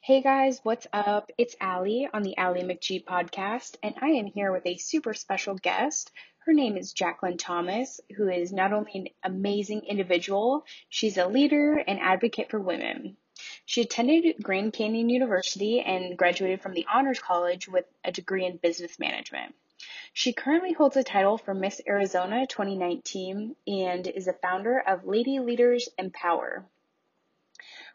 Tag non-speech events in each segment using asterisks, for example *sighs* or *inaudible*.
Hey guys, what's up? It's Allie on the Allie McGee podcast, and I am here with a super special guest. Her name is Jacqueline Thomas, who is not only an amazing individual, she's a leader and advocate for women. She attended Grand Canyon University and graduated from the Honors College with a degree in business management. She currently holds a title for Miss Arizona 2019 and is a founder of Lady Leaders Empower.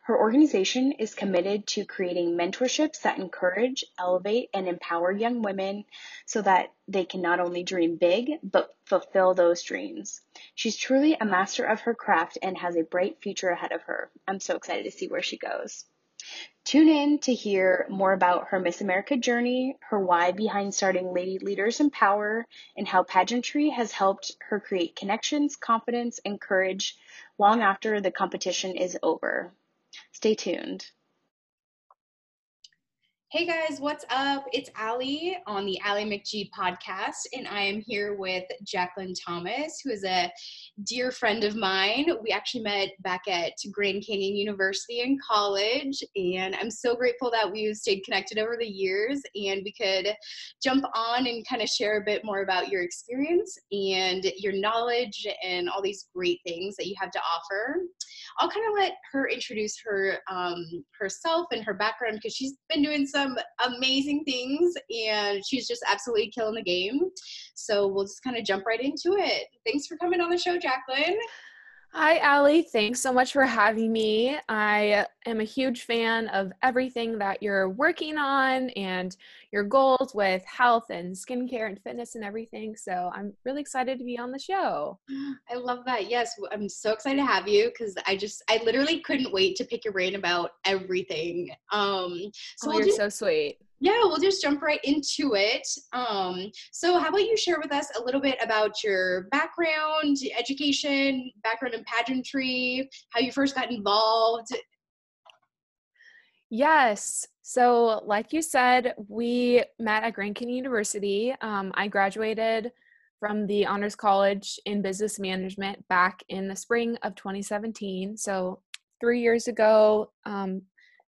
Her organization is committed to creating mentorships that encourage, elevate, and empower young women so that they can not only dream big, but fulfill those dreams. She's truly a master of her craft and has a bright future ahead of her. I'm so excited to see where she goes. Tune in to hear more about her Miss America journey, her why behind starting Lady Leaders Empower, and how pageantry has helped her create connections, confidence, and courage long after the competition is over. Stay tuned. Hey guys, what's up? It's Allie on the Allie McGee podcast, and I am here with Jacqueline Thomas, who is a dear friend of mine. We actually met back at Grand Canyon University in college, and I'm so grateful that we've stayed connected over the years and we could jump on and kind of share a bit more about your experience and your knowledge and all these great things that you have to offer. I'll kind of let her introduce her um, herself and her background because she's been doing some amazing things and she's just absolutely killing the game. So we'll just kind of jump right into it. Thanks for coming on the show, Jacqueline. Hi, Allie. Thanks so much for having me. I am a huge fan of everything that you're working on and your goals with health and skincare and fitness and everything. So I'm really excited to be on the show. *gasps* I love that. Yes, I'm so excited to have you because I just, I literally couldn't wait to pick your brain about everything. Um, so oh, we'll you're do- so sweet yeah, we'll just jump right into it. Um, so, how about you share with us a little bit about your background, education, background in pageantry, how you first got involved? Yes. So, like you said, we met at Grand Canyon University. Um, I graduated from the Honors College in Business Management back in the spring of 2017. So, three years ago, um,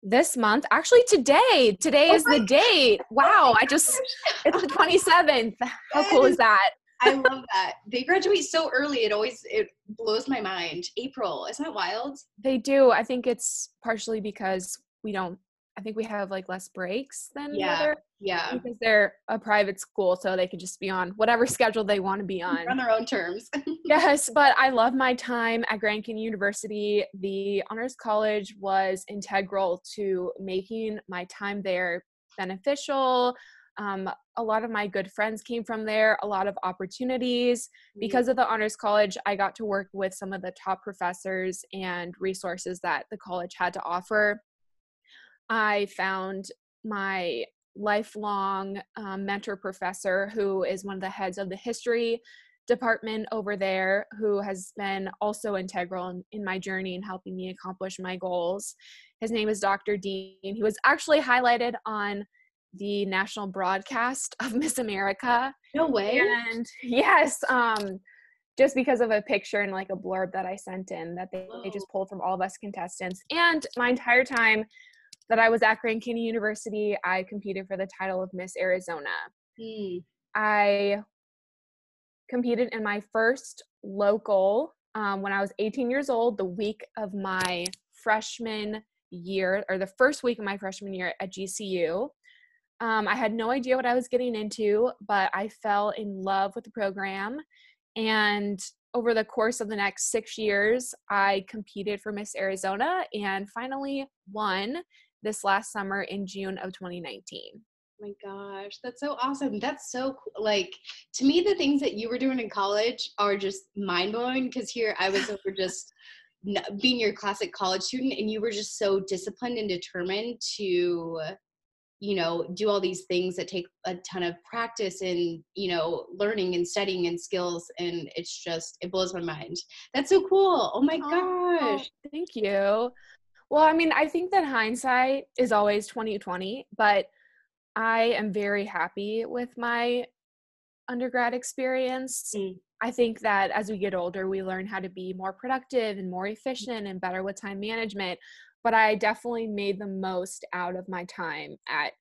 this month. Actually, today. Today oh is the date. *laughs* Wow. I just, it's the 27th. How cool is that? I love that. They graduate so early. It always, it blows my mind. April. Isn't that wild? They do. I think it's partially because we don't I think we have like less breaks than yeah, other, yeah, because they're a private school, so they could just be on whatever *laughs* schedule they want to be on on their own terms. *laughs* yes, but I love my time at Grand Canyon University. The Honors College was integral to making my time there beneficial. Um, a lot of my good friends came from there, a lot of opportunities. Mm-hmm. Because of the Honors College, I got to work with some of the top professors and resources that the college had to offer. I found my lifelong um, mentor professor, who is one of the heads of the history department over there, who has been also integral in, in my journey and helping me accomplish my goals. His name is Dr. Dean. He was actually highlighted on the national broadcast of *laughs* Miss America. No way. And *laughs* yes, um, just because of a picture and like a blurb that I sent in that they, they just pulled from all of us contestants. And my entire time that I was at Grand Canyon University, I competed for the title of Miss Arizona. Mm. I competed in my first local um, when I was 18 years old, the week of my freshman year, or the first week of my freshman year at GCU. Um, I had no idea what I was getting into, but I fell in love with the program. And over the course of the next six years, I competed for Miss Arizona and finally won this last summer in June of 2019. my gosh, that's so awesome. That's so cool. Like to me, the things that you were doing in college are just mind blowing because here I was over *laughs* just being your classic college student and you were just so disciplined and determined to you know do all these things that take a ton of practice and you know learning and studying and skills and it's just it blows my mind that's so cool oh my oh, gosh thank you well, I mean, I think that hindsight is always 2020, but I am very happy with my undergrad experience. Mm. I think that as we get older, we learn how to be more productive and more efficient and better with time management. But I definitely made the most out of my time at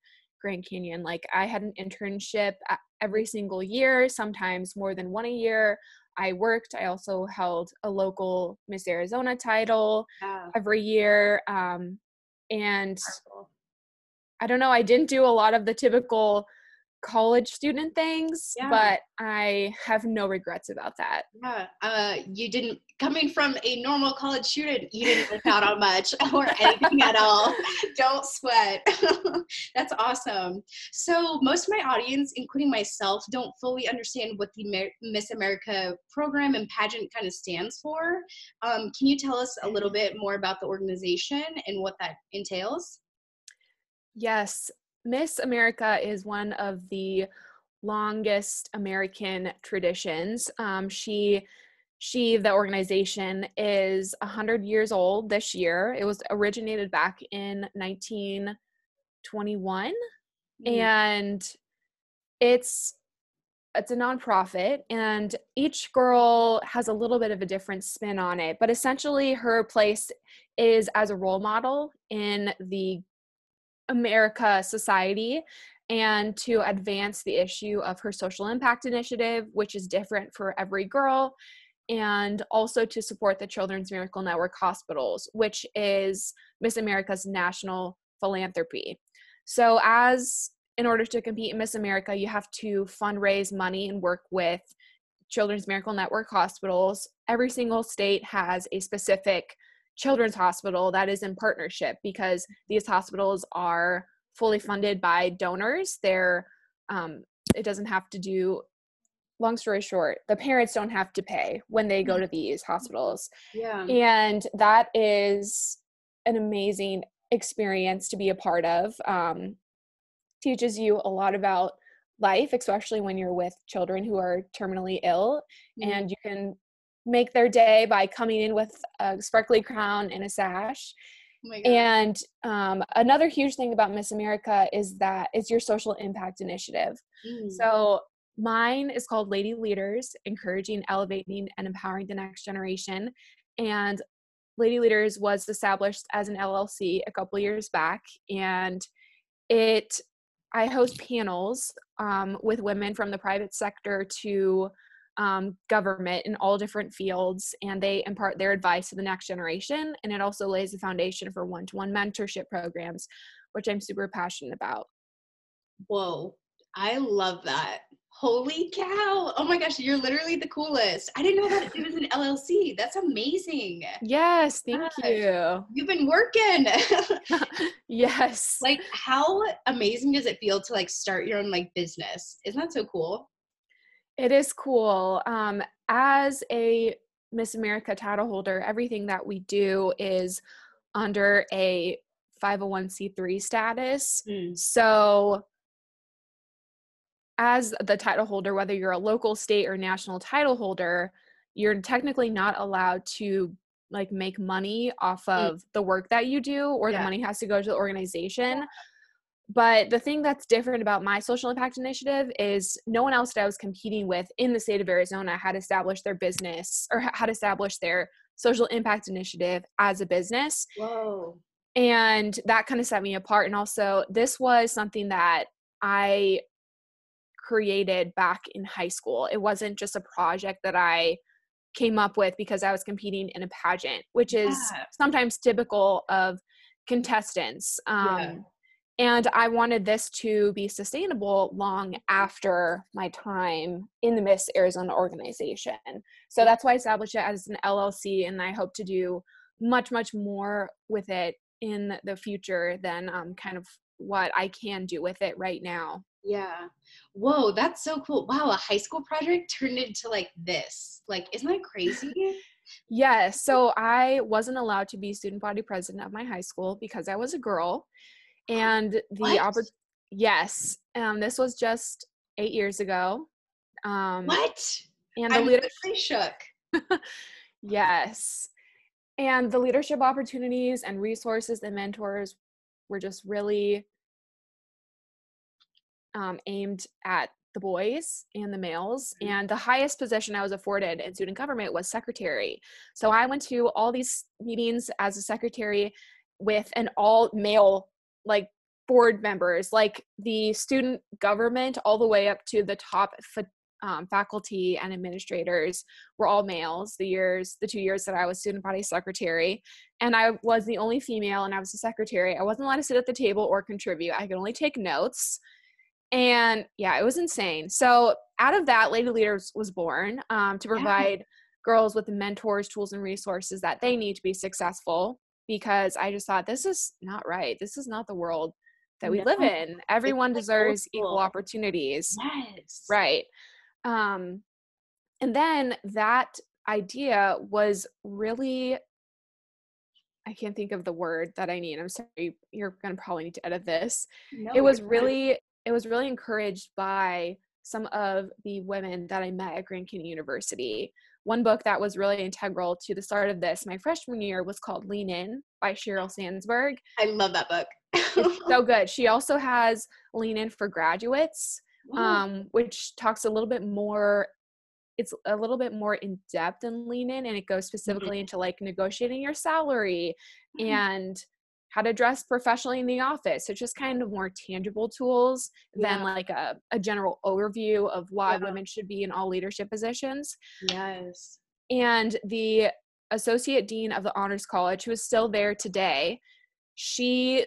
Grand Canyon. Like I had an internship every single year, sometimes more than one a year. I worked. I also held a local Miss Arizona title every year. Um, and. I don't know, I didn't do a lot of the typical college student things, Yeah. but I have no regrets about that. Yeah, uh, you didn't coming from a normal college student. You didn't miss out on much *laughs* or anything at all. *laughs* Don't sweat. *laughs* That's awesome. So most of my audience, including myself, don't fully understand what the Mer- Miss America program and pageant kind of stands for. Um, can you tell us a little bit more about the organization and what that entails? Yes, Miss America is one of the longest American traditions. Um, she she the organization is 100 years old this year it was originated back in 1921 Mm. and it's it's a nonprofit and each girl has a little bit of a different spin on it but essentially her place is as a role model in the america society and to advance the issue of her social impact initiative which is different for every girl and also to support the children's miracle network hospitals which is miss america's national philanthropy so as in order to compete in Miss America, you have to fundraise money and work with Children's Miracle Network hospitals. Every single state has a specific children's hospital that is in partnership because these hospitals are fully funded by donors. They're um, it doesn't have to do. Long story short, the parents don't have to pay when they go to these hospitals, Yeah. and that is an amazing experience to be a part of. Um, teaches you a lot about life, especially when you're with children who are terminally ill, Mhm. and you can make their day by coming in with a sparkly crown and a sash. Oh. And um, another huge thing about Miss America is that it's your social impact initiative. Mm. So mine is called Lady Leaders, encouraging, elevating, and empowering the next generation. And Lady Leaders was established as an LLC a couple years back, and it I host panels um, with women from the private sector to um, government in all different fields, and they impart their advice to the next generation. And it also lays the foundation for one-to-one mentorship programs, which I'm super passionate about. Whoa, I love that. Holy cow. Oh my gosh, you're literally the coolest. I didn't know that it was an LLC. That's amazing. Yes, thank Gosh. you. You've been working. *laughs* *laughs* yes. like how amazing does it feel to like start your own like business? Isn't that so cool? It is cool. Um, as a Miss America title holder, everything that we do is under a 501c3 status. So, as the title holder, whether you're a local, state, or national title holder, you're technically not allowed to like make money off Mm. of the work that you do, or Yeah. the money has to go to the organization. But the thing that's different about my social impact initiative is no one else that I was competing with in the state of Arizona had established their business or had established their social impact initiative as a business Whoa. and that kind of set me apart and also this was something that i created back in high school it wasn't just a project that i came up with because i was competing in a pageant which is Yeah. sometimes typical of contestants um, Yeah. And i wanted this to be sustainable long after my time in the miss arizona organization so that's why i established it as an llc and i hope to do much much more with it in the future than um, kind of what I can do with it right now. Yeah. Whoa, that's so cool. Wow, a high school project turned into like this. Like, isn't that crazy? *laughs* Yes, so I wasn't allowed to be student body president of my high school because I was a girl, and the What? oppor- yes, um, this was just eight years ago. Um, What? And the I'm leadership, literally shook. *laughs* yes, and the leadership opportunities and resources and mentors were just really um, aimed at the boys and the males Mhm. and the highest position i was afforded in student government was secretary so i went to all these meetings as a secretary with an all male like board members like the student government all the way up to the top fa- um, faculty and administrators were all males the years the two years that i was student body secretary and i was the only female and i was the secretary. I wasn't allowed to sit at the table or contribute. I could only take notes and yeah it was insane. So out of that lady leaders was born um, to Yeah. provide girls with the mentors tools and resources that they need to be successful because i just thought this is not right. This is not the world that we live in. everyone like deserves equal opportunities. Yes. right. Um and then that idea was really i can't think of the word that i need. I'm sorry you're gonna probably need to edit this. No, it was really it was really encouraged by some of the women that i met at grand canyon university one book that was really integral to the start of this my freshman year was called lean in by sheryl sandberg I love that book. it's so *laughs* good she also has lean in for graduates um, which talks a little bit more it's a little bit more in depth than lean in and it goes specifically into like negotiating your salary Mhm. and how to dress professionally in the office so just kind of more tangible tools than like a, a general overview of why Yeah. women should be in all leadership positions yes. and the associate dean of the honors college who is still there today she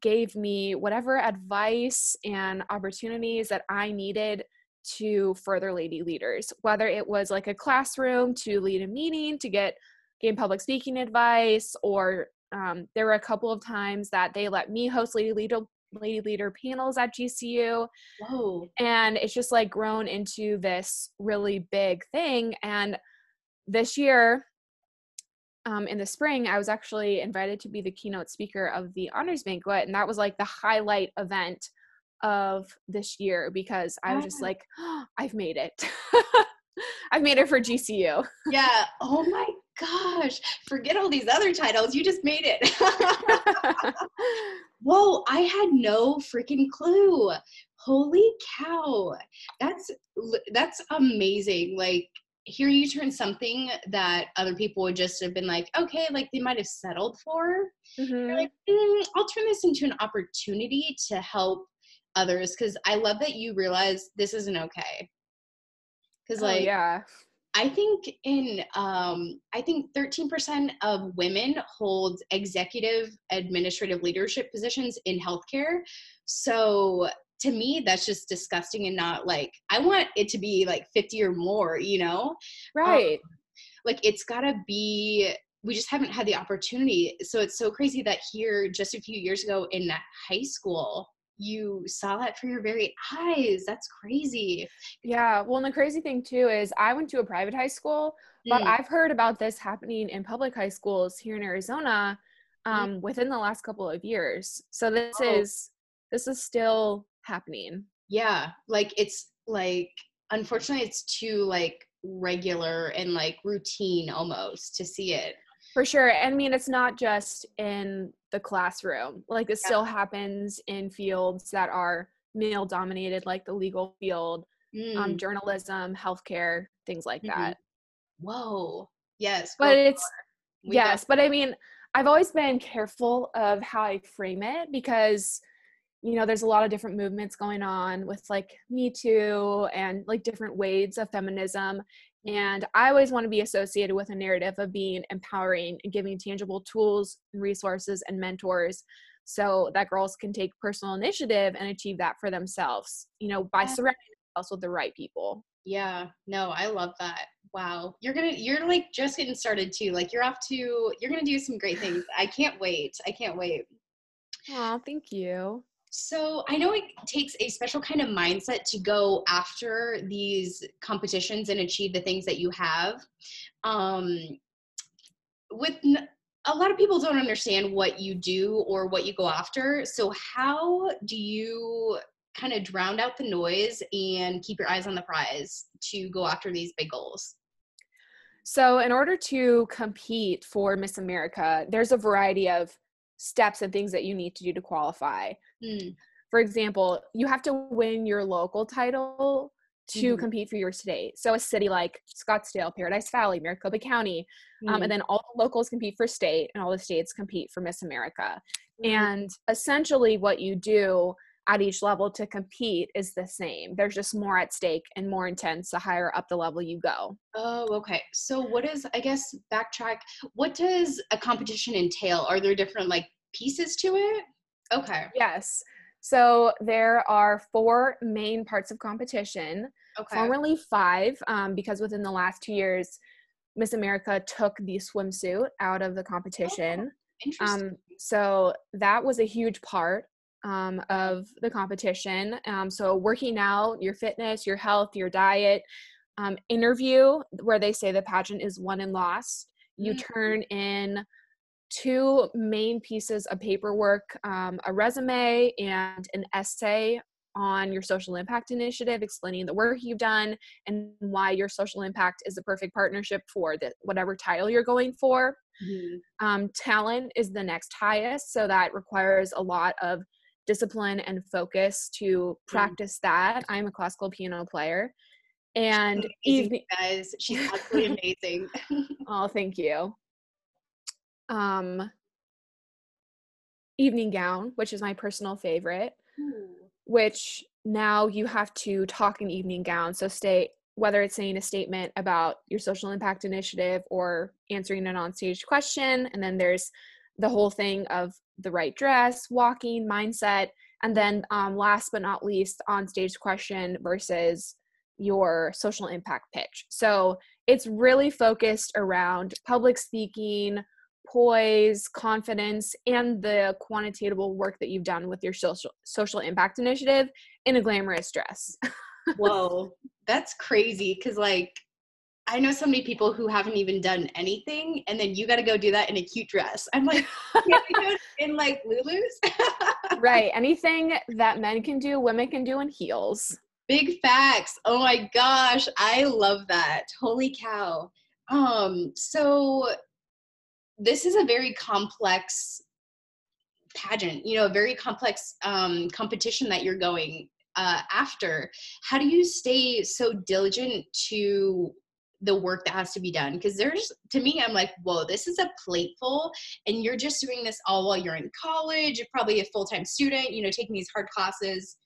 gave me whatever advice and opportunities that i needed to further lady leaders whether it was like a classroom to lead a meeting to get gain public speaking advice or um, there were a couple of times that they let me host lady leader lady leader panels at gcu Whoa. and it's just like grown into this really big thing and this year um, in the spring i was actually invited to be the keynote speaker of the honors banquet and that was like the highlight event of this year because i was just Ah. like oh, *gasps* i've made it *laughs* i've made it for gcu Yeah. Oh my gosh. Forget all these other titles. You just made it. *laughs* Whoa, I had no freaking clue. Holy cow. That's that's amazing. Like here you turn something that other people would just have been like, okay, like they might have settled for. You're Mhm. like, mm, I'll turn this into an opportunity to help others because I love that you realize this isn't okay. Because oh, like yeah I think in um, I think 13% of women hold executive administrative leadership positions in healthcare. So to me, that's just disgusting and not like I want it to be like 50 or more, you know? right Like it's gotta be we just haven't had the opportunity. So it's so crazy that here just a few years ago in high school, you saw that for your very eyes. That's crazy. yeah well and the crazy thing too is i went to a private high school but Mm, I've heard about this happening in public high schools here in Arizona Mm. um, within the last couple of years. So this Oh. is this is still happening. yeah like it's like unfortunately it's too like regular and like routine almost to see it For sure. And I mean, it's not just in the classroom. Like this Yeah. still happens in fields that are male dominated, like the legal field, um, Mm, journalism, healthcare, things like Mhm. that. whoa yes But it's power. We got- yes, but I mean, I've always been careful of how I frame it because you know, there's a lot of different movements going on with like Me Too and like different waves of feminism. And I always want to be associated with a narrative of being empowering and giving tangible tools, resources, and mentors so that girls can take personal initiative and achieve that for themselves, you know, by surrounding themselves with the right people. yeah. No i love that. Wow. You're gonna you're like just getting started too. Like you're off to you're gonna do some great things. I can't wait. I can't wait. Oh, thank you. So I know it takes a special kind of mindset to go after these competitions and achieve the things that you have. Um, with n- a lot of people don't understand what you do or what you go after. So how do you kind of drown out the noise and keep your eyes on the prize to go after these big goals? So, in order to compete for Miss America, there's a variety of steps and things that you need to do to qualify. Hmm. for example, you have to win your local title to mm-hmm. compete for your state. So a city like Scottsdale, Paradise Valley, Maricopa County, mm-hmm. um, and mm. then all the locals compete for state, and all the states compete for Miss America. Mm-hmm. And essentially, what you do at each level to compete is the same. There's just more at stake and more intense the higher up the level you go. Oh, okay. So what is I guess backtrack, what does a competition entail? Are there different like pieces to it? Okay. Yes. So there are four main parts of competition. Okay. Formerly five, um, because within the last two years, Miss America took the swimsuit out of the competition. Oh, interesting. Um, so that was a huge part um, of the competition. Um, so working out, your fitness, your health, your diet, um, interview where they say the pageant is won and lost. You mm-hmm. turn in two main pieces of paperwork um, a resume and an essay on your social impact initiative explaining the work you've done and why your social impact is the perfect partnership for the, whatever title you're going for mm-hmm. um, talent is the next highest so that requires a lot of discipline and focus to mm-hmm. practice mm-hmm. that i'm a classical piano player and evening guys she's absolutely amazing *laughs* oh thank you um, evening gown, which is my personal favorite, Ooh. which now you have to talk in evening gown. So stay whether it's saying a statement about your social impact initiative or answering an onstage question. And then there's the whole thing of the right dress, walking, mindset, and then um, last but not least, on stage question versus your social impact pitch. So it's really focused around public speaking, poise, confidence, and the quantitative work that you've done with your social social impact initiative in a glamorous dress. *laughs* Whoa, that's crazy because like I know so many people who haven't even done anything, and then you got to go do that in a cute dress. I'm like, in like Lulu's. *laughs* right. Anything that men can do, women can do in heels. Big facts. Oh my gosh, I love that. Holy cow. Um, so this is a very complex pageant you know a very complex um, competition that you're going uh, after. How do you stay so diligent to the work that has to be done? Because there's to me i'm like whoa this is a plateful and you're just doing this all while you're in college you're probably a full-time student you know taking these hard classes.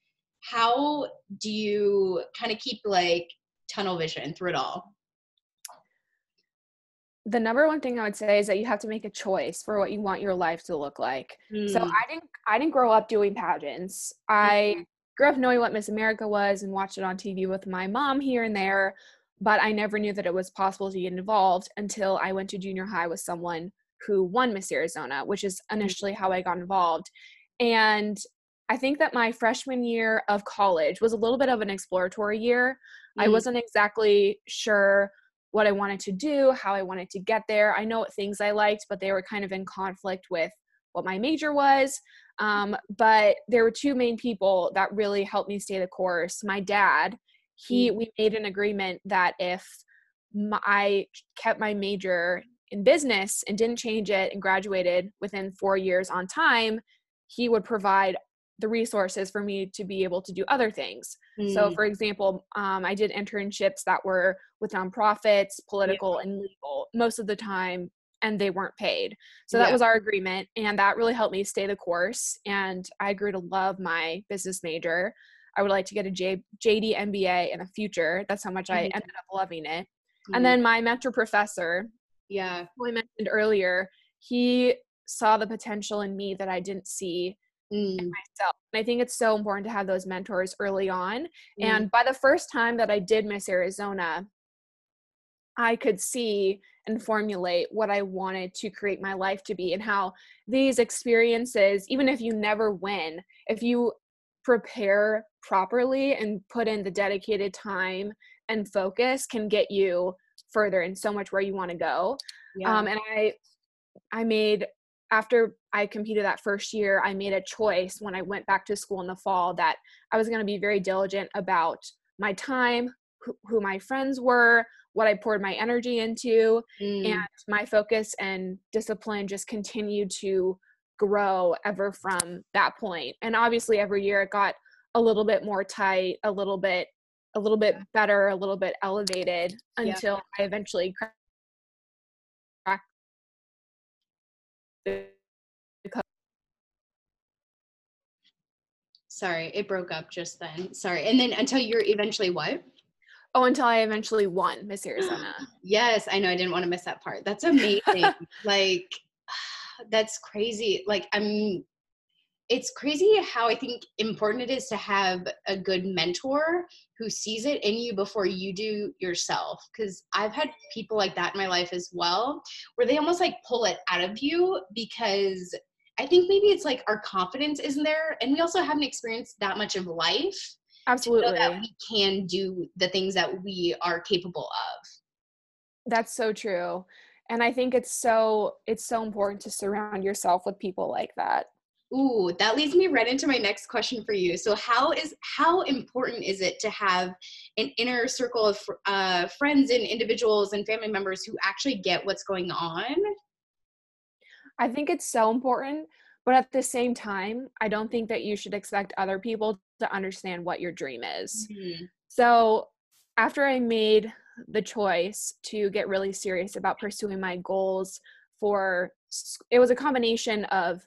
How do you kind of keep like tunnel vision through it all the number one thing I would say is that you have to make a choice for what you want your life to look like. Mm. So I didn't I didn't grow up doing pageants. I mm-hmm. grew up knowing what Miss America was and watched it on TV with my mom here and there, but I never knew that it was possible to get involved until I went to junior high with someone who won Miss Arizona, which is mm. initially how I got involved. And I think that my freshman year of college was a little bit of an exploratory year. Mm. I wasn't exactly sure what I wanted to do, how I wanted to get there. I know what things I liked, but they were kind of in conflict with what my major was. Um, but there were two main people that really helped me stay the course. My dad, he mm. we made an agreement that if my, I kept my major in business and didn't change it and graduated within four years on time, he would provide the resources for me to be able to do other things. Mm. So, for example, um, I did internships that were with nonprofits, political, yeah. and legal most of the time, and they weren't paid. So, that yeah. was our agreement, and that really helped me stay the course. And I grew to love my business major. I would like to get a J- JD MBA in the future. That's how much mm-hmm. I ended up loving it. Mm-hmm. And then my mentor professor, yeah, who I mentioned earlier, he saw the potential in me that I didn't see mm. myself. And I think it's so important to have those mentors early on. Mm. And by the first time that I did Miss Arizona, I could see and formulate what I wanted to create my life to be and how these experiences, even if you never win, if you prepare properly and put in the dedicated time and focus, can get you further and so much where you want to go. Yeah. Um, and I, I made after I competed that first year, I made a choice when I went back to school in the fall that I was going to be very diligent about my time, who, who, my friends were, what I poured my energy into, mm. and my focus and discipline just continued to grow ever from that point. And obviously every year it got a little bit more tight, a little bit a little bit better, a little bit elevated until yeah. I eventually Sorry, it broke up just then. Sorry. And then until you're eventually what? Oh, until I eventually won Miss Arizona. *gasps* yes, I know. I didn't want to miss that part. That's amazing. *laughs* like, *sighs* that's crazy. Like, I'm, it's crazy how I think important it is to have a good mentor who sees it in you before you do yourself. Cause I've had people like that in my life as well, where they almost like pull it out of you because I think maybe it's like our confidence isn't there. And we also haven't experienced that much of life absolutely that we can do the things that we are capable of that's so true and i think it's so it's so important to surround yourself with people like that Ooh, that leads me right into my next question for you. So, how is how important is it to have an inner circle of uh, friends and individuals and family members who actually get what's going on? I think it's so important, but at the same time, I don't think that you should expect other people to understand what your dream is. Mm-hmm. So after I made the choice to get really serious about pursuing my goals for it was a combination of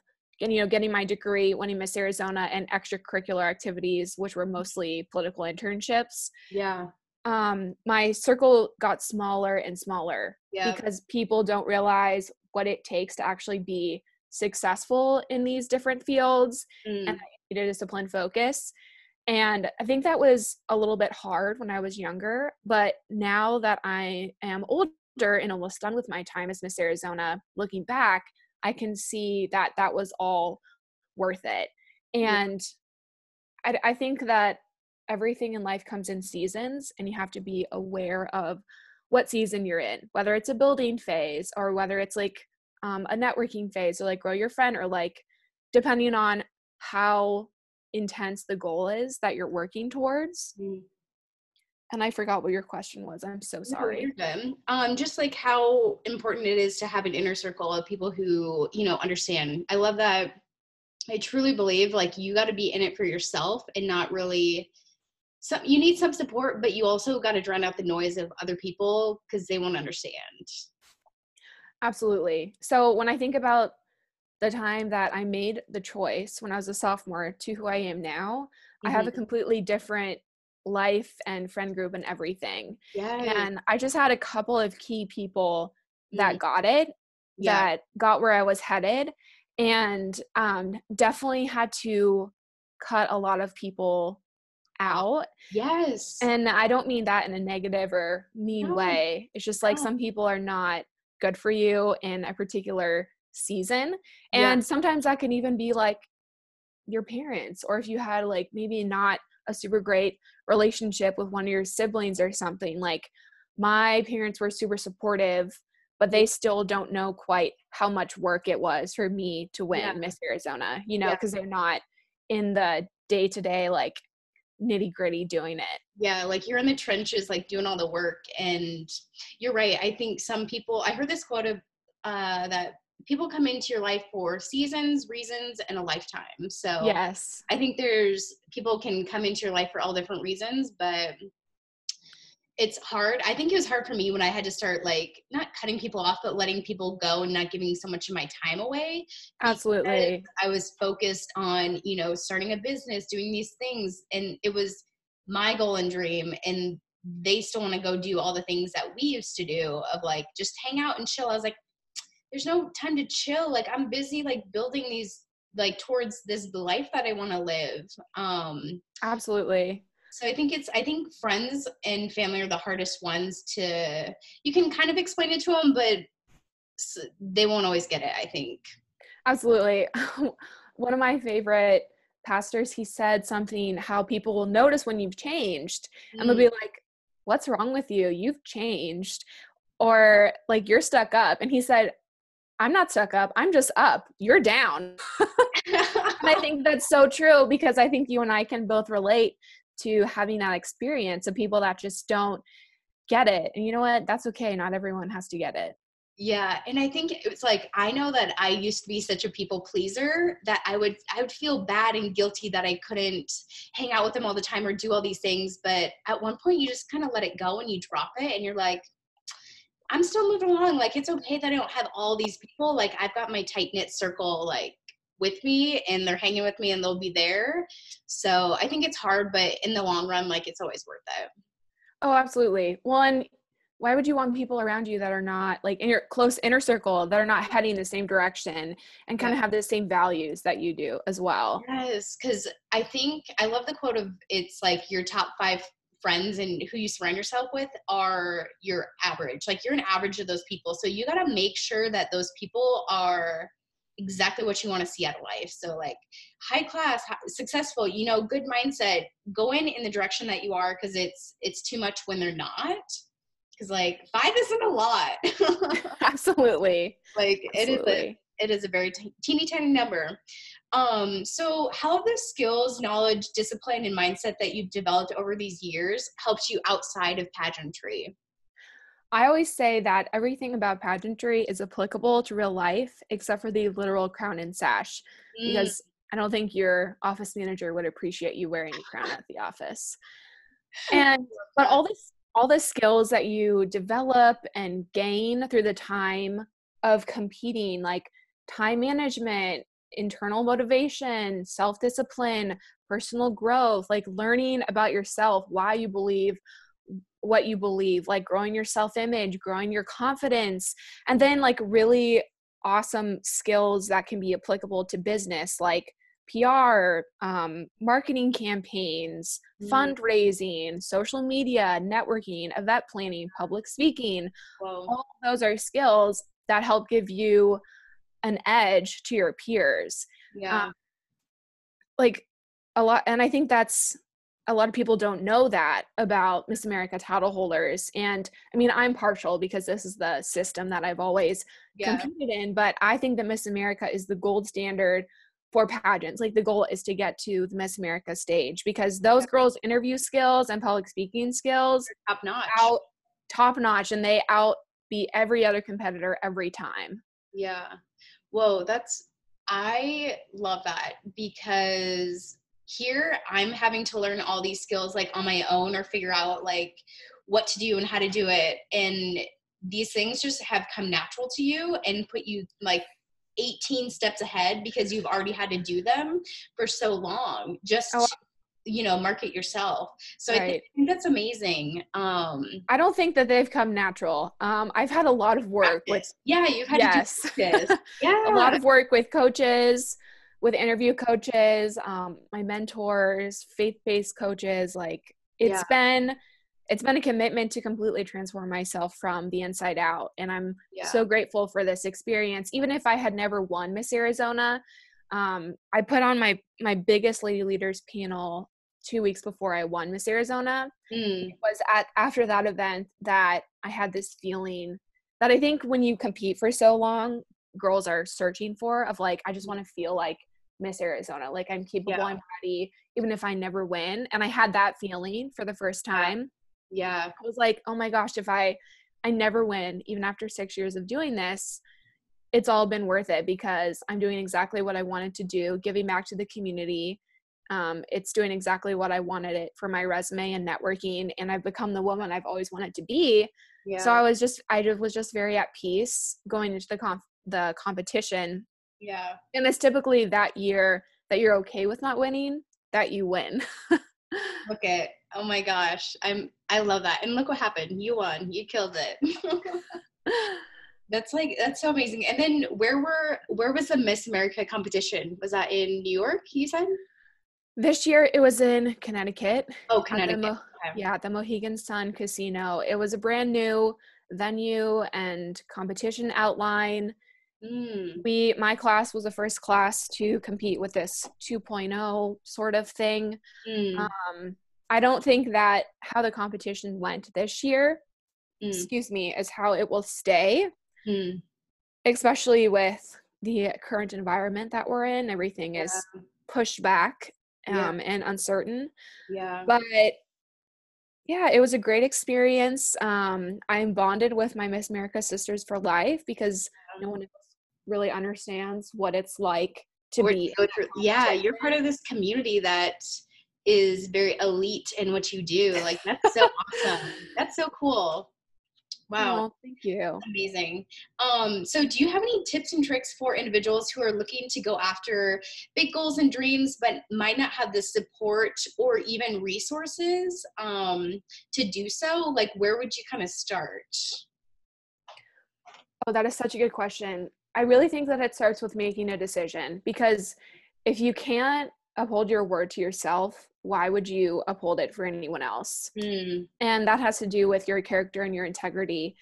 you know getting my degree winning miss arizona and extracurricular activities which were mostly political internships yeah um my circle got smaller and smaller yeah. because people don't realize what it takes to actually be successful in these different fields mm. and I needed a discipline focus. And I think that was a little bit hard when I was younger. But now that I am older and almost done with my time as Miss Arizona, looking back, I can see that that was all worth it. And. I, I think that everything in life comes in seasons, and you have to be aware of what season you're in, whether it's a building phase or whether it's like um, a networking phase or like grow your friend or like depending on how intense the goal is that you're working towards. Mm. And I forgot what your question was. I'm so sorry. No, um, just like how important it is to have an inner circle of people who, you know, understand. I love that. I truly believe like you got to be in it for yourself and not really some you need some support, but you also got to drown out the noise of other people because they won't understand. Absolutely. So when I think about the time that I made the choice when I was a sophomore to who I am now, mm-hmm. I have a mm-hmm. completely different life and friend group and everything. Yeah. And I just had a couple of key people that mm. got it, yeah. that got where I was headed, and um, definitely had to cut a lot of people out. Yes. And I don't mean that in a negative or mean no. way. It's just like no. some people are not good for you in a particular season. And yeah. sometimes that can even be like your parents, or if you had like maybe not a super great relationship with one of your siblings or something. Like my parents were super supportive, but they still don't know quite how much work it was for me to win yeah. Miss Arizona, you know, because yeah. they're not in the day to day like nitty gritty doing it. Yeah, like you're in the trenches, like doing all the work. And you're right. I think some people, I heard this quote of uh, that people come into your life for seasons, reasons, and a lifetime. So yes, I think there's people can come into your life for all different reasons, but it's hard. I think it was hard for me when I had to start like not cutting people off, but letting people go and not giving so much of my time away. Absolutely. I was focused on, you know, starting a business, doing these things. And it was my goal and dream. And they still want to go do all the things that we used to do of like just hang out and chill. I was like, there's no time to chill. Like I'm busy like building these like towards this life that I want to live. Um Absolutely so I think it's I think friends and family are the hardest ones to you can kind of explain it to them, but they won't always get it. I think. Absolutely. *laughs* One of my favorite pastors, he said something how people will notice when you've changed, mm. and they'll be like, "What's wrong with you? You've changed." Or like you're stuck up. And he said, I'm not stuck up. I'm just up. You're down. *laughs* and I think that's so *laughs* true because I think you and I can both relate to having that experience of people that just don't get it. And you know what? That's okay. Not everyone has to get it. Yeah, and I think it's like I know that I used to be such a people pleaser that I would I would feel bad and guilty that I couldn't hang out with them all the time or do all these things, but at one point you just kind of let it go and you drop it and you're like I'm still moving along. Like it's okay that I don't have all these people. Like I've got my tight knit circle like with me and they're hanging with me and they'll be there. So I think it's hard, but in the long run, like it's always worth it. Oh, absolutely. One, why would you want people around you that are not like in your close inner circle that are not heading the same direction and kind of have the same values that you do as well yes because i think i love the quote of it's like your top five friends and who you surround yourself with are your average like you're an average of those people so you got to make sure that those people are exactly what you want to see out of life so like high class successful you know good mindset going in in the direction that you are because it's it's too much when they're not because like five isn't a lot. *laughs* Absolutely. Like Absolutely. it is a it is a very t- teeny tiny number. Um, so how have the skills, knowledge, discipline, and mindset that you've developed over these years helped you outside of pageantry? I always say that everything about pageantry is applicable to real life except for the literal crown and sash. Mm. Because I don't think your office manager would appreciate you wearing a crown at the office. And *laughs* but all this all the skills that you develop and gain through the time of competing, like time management, internal motivation, self discipline, personal growth, like learning about yourself, why you believe what you believe, like growing your self image, growing your confidence, and then like really awesome skills that can be applicable to business, like PR, um, marketing campaigns, mm. fundraising, social media, networking, event planning, public speaking. Whoa. All those are skills that help give you an edge to your peers. Yeah. Um, like a lot, and I think that's a lot of people don't know that about Miss America title holders. And I mean, I'm partial because this is the system that I've always yeah. competed in, but I think that Miss America is the gold standard for pageants. Like the goal is to get to the Miss America stage because those girls' interview skills and public speaking skills top notch, out top notch, and they out beat every other competitor every time. Yeah. Whoa, that's I love that because here I'm having to learn all these skills like on my own or figure out like what to do and how to do it and these things just have come natural to you and put you like 18 steps ahead because you've already had to do them for so long just oh. You know market yourself so right. I, think, I, think, that's amazing um i don't think that they've come natural um i've had a lot of work practice. with yeah you've had yes. *laughs* yeah a lot of work with coaches with interview coaches um my mentors faith-based coaches like it's yeah. been it's been a commitment to completely transform myself from the inside out and i'm yeah. so grateful for this experience even if i had never won miss arizona um, i put on my my biggest lady leaders panel two weeks before i won miss arizona mm. it was at after that event that i had this feeling that i think when you compete for so long girls are searching for of like i just want to feel like miss arizona like i'm capable yeah. i'm ready even if i never win and i had that feeling for the first time yeah. I was like, oh my gosh, if I I never win, even after six years of doing this, it's all been worth it because I'm doing exactly what I wanted to do, giving back to the community. Um, it's doing exactly what I wanted it for my resume and networking, and I've become the woman I've always wanted to be. Yeah. So I was just, I was just very at peace going into the comp- the competition. Yeah. And it's typically that year that you're okay with not winning that you win. *laughs* okay. Oh my gosh. I'm I love that. And look what happened. You won. You killed it. *laughs* that's like that's so amazing. And then where were where was the Miss America competition? Was that in New York, you said? This year it was in Connecticut. Oh, Connecticut. Mo- okay. Yeah, the Mohegan Sun Casino. It was a brand new venue and competition outline. Mm. We my class was the first class to compete with this 2.0 sort of thing. Mm. Um, I don't think that how the competition went this year, mm. excuse me, is how it will stay. Mm. Especially with the current environment that we're in, everything yeah. is pushed back um, yeah. and uncertain. Yeah. But Yeah, it was a great experience. Um, I'm bonded with my Miss America sisters for life because no one else really understands what it's like to be. yeah, you're part of this community that is very elite in what you do. Like that's so *laughs* awesome. That's so cool. Wow. Oh, thank you. Amazing. Um, so, do you have any tips and tricks for individuals who are looking to go after big goals and dreams, but might not have the support or even resources um, to do so? Like, where would you kind of start? Oh, that is such a good question. I really think that it starts with making a decision because if you can't uphold your word to yourself, why would you uphold it for anyone else? Mm, And that has to do with your character and your integrity.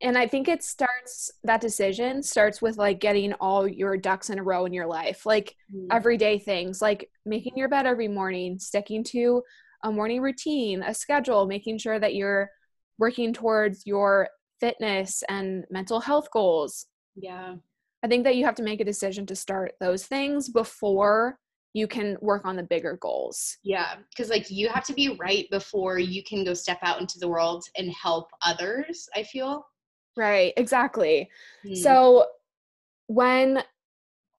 And I think it starts, that decision starts with like getting all your ducks in a row in your life, like mm, everyday things, like making your bed every morning, sticking to a morning routine, a schedule, making sure that you're working towards your fitness and mental health goals, yeah. I think that you have to make a decision to start those things before you can work on the bigger goals. Yeah. Because, like, you have to be right before you can go step out into the world and help others, I feel. Right, exactly. Mm, So when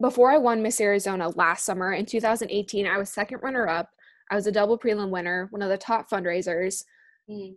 before I won Miss Arizona last summer in 2018, I was second runner up. I was a double prelim winner, one of the top fundraisers. mm,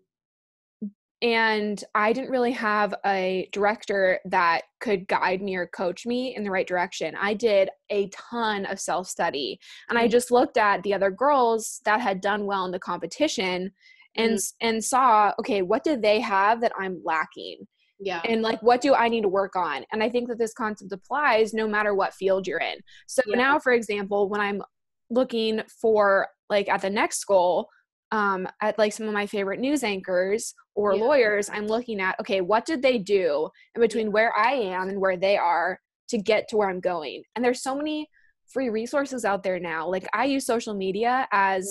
and I didn't really have a director that could guide me or coach me in the right direction. I did a ton of self study and I Mm. just looked at the other girls that had done well in the competition and s and saw okay what did they have that I'm lacking yeah. and like what do I need to work on and I think that this concept applies no matter what field you're in. So Yeah. now for example when I'm looking for like at the next goal um, at like some of my favorite news anchors or Yeah. lawyers, I'm looking at okay, what did they do in between where I am and where they are to get to where I'm going? And there's so many free resources out there now. Like I use social media as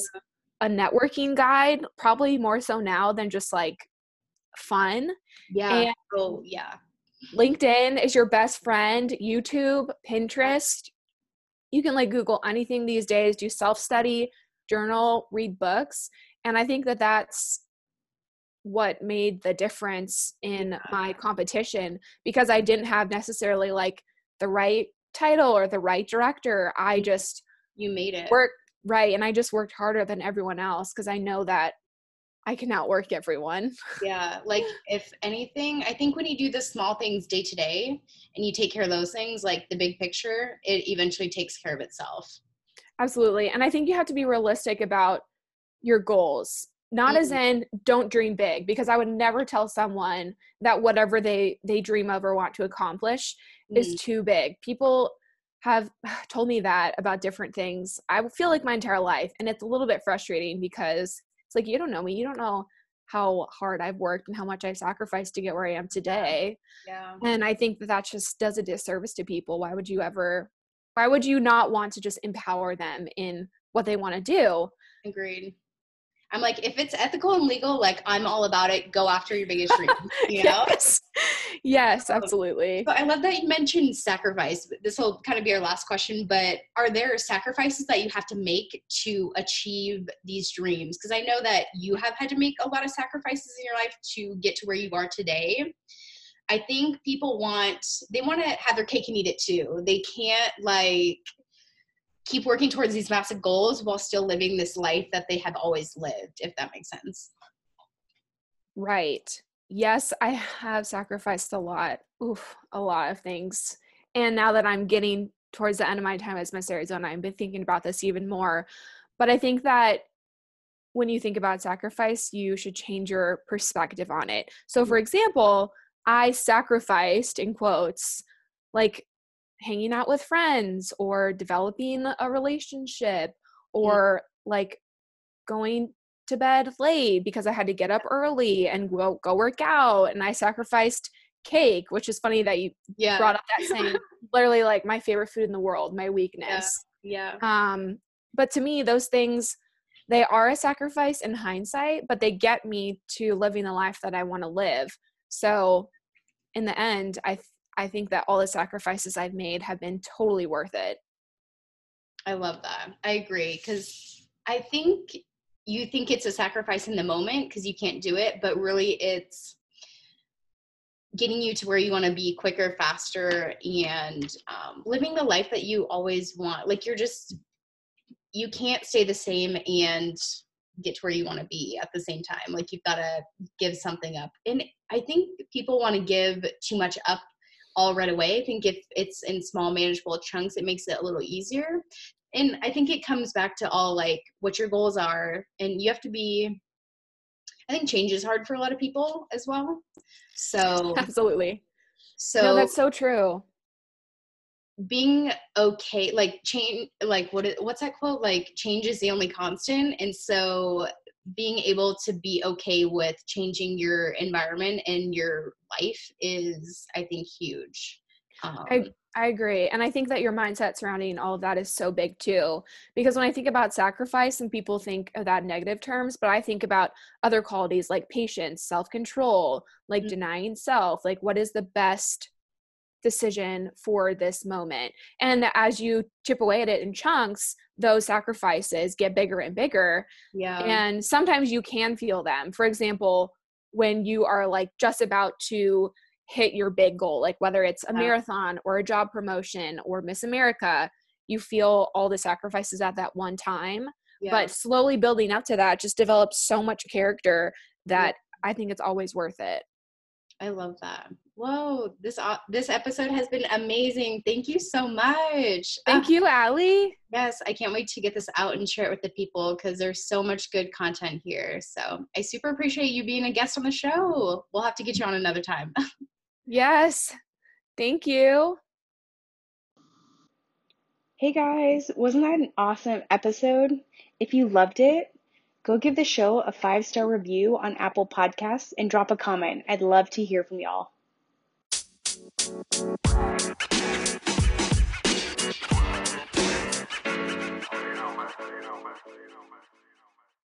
a networking guide, probably more so now than just like fun. yeah. and- oh, yeah. LinkedIn is your best friend, YouTube, Pinterest. You can like Google anything these days, do self study, journal, read books. And I think that that's what made the difference in my competition because I didn't have necessarily like the right title or the right director. I mm-hmm. just You made it. work right and I just worked harder than everyone else because I know that I can outwork everyone. Yeah, like if anything, I think when you do the small things day to day and you take care of those things, like the big picture, it eventually takes care of itself. Absolutely. And I think you have to be realistic about your goals. Not as in don't dream big because I would never tell someone that whatever they they dream of or want to accomplish is Mm, too big. People have *sighs* told me that about different things. I feel like my entire life and it's a little bit frustrating because it's like you don't know me. You don't know how hard I've worked and how much I've sacrificed to get where I am today. yeah. And I think that that just does a disservice to people. Why would you ever, why would you not want to just empower them in what they want to do? Agreed. I'm like, if it's ethical and legal, like I'm all about it. Go after your biggest dream. *laughs* You know? Yes, yes, absolutely. So I love that you mentioned sacrifice. This will kind of be our last question, but are there sacrifices that you have to make to achieve these dreams? Because I know that you have had to make a lot of sacrifices in your life to get to where you are today. I think people want they want to have their cake and eat it too. They can't like keep working towards these massive goals while still living this life that they have always lived, if that makes sense. Right. Yes, I have sacrificed a lot. Oof, a lot of things. And now that I'm getting towards the end of my time as Miss Arizona, I've been thinking about this even more. But I think that when you think about sacrifice, you should change your perspective on it. So, for mm-hmm. example, I sacrificed, in quotes, like hanging out with friends or developing a relationship or like going to bed late because I had to get up early and go, go work out. And I sacrificed cake, which is funny that you Yeah. brought up that saying, *laughs* literally like my favorite food in the world, my weakness. Yeah. Um, but to me, those things, they are a sacrifice in hindsight, but they get me to living the life that I want to live. So in the end, I, I think that all the sacrifices I've made have been totally worth it. I love that. I agree because I think you think it's a sacrifice in the moment because you can't do it, but really it's getting you to where you want to be quicker, faster, and um, living the life that you always want. Like you're just, you can't stay the same and get to where you want to be at the same time. Like you've got to give something up. And I think people want to give too much up all right away. I think if it's in small, manageable chunks, it makes it a little easier. And I think it comes back to all like what your goals are. And you have to be, I think change is hard for a lot of people as well. So, *laughs* absolutely. So, no, that's so true. Being okay, like change, like what? What's that quote? Like change is the only constant, and so being able to be okay with changing your environment and your life is i think huge um, I, I agree and i think that your mindset surrounding all of that is so big too because when i think about sacrifice and people think of that negative terms but i think about other qualities like patience self-control like mm-hmm. denying self like what is the best decision for this moment. And as you chip away at it in chunks, those sacrifices get bigger and bigger. Yeah. And sometimes you can feel them. For example, when you are like just about to hit your big goal, like whether it's a yeah. marathon or a job promotion or Miss America, you feel all the sacrifices at that one time. Yeah. But slowly building up to that just develops so much character that yeah. I think it's always worth it. I love that. Whoa, this uh, this episode has been amazing. Thank you so much. Thank uh, you, Allie. Yes, I can't wait to get this out and share it with the people because there's so much good content here. So I super appreciate you being a guest on the show. We'll have to get you on another time. *laughs* yes. Thank you. Hey guys, wasn't that an awesome episode? If you loved it, go give the show a five star review on Apple Podcasts and drop a comment. I'd love to hear from y'all. Thank you.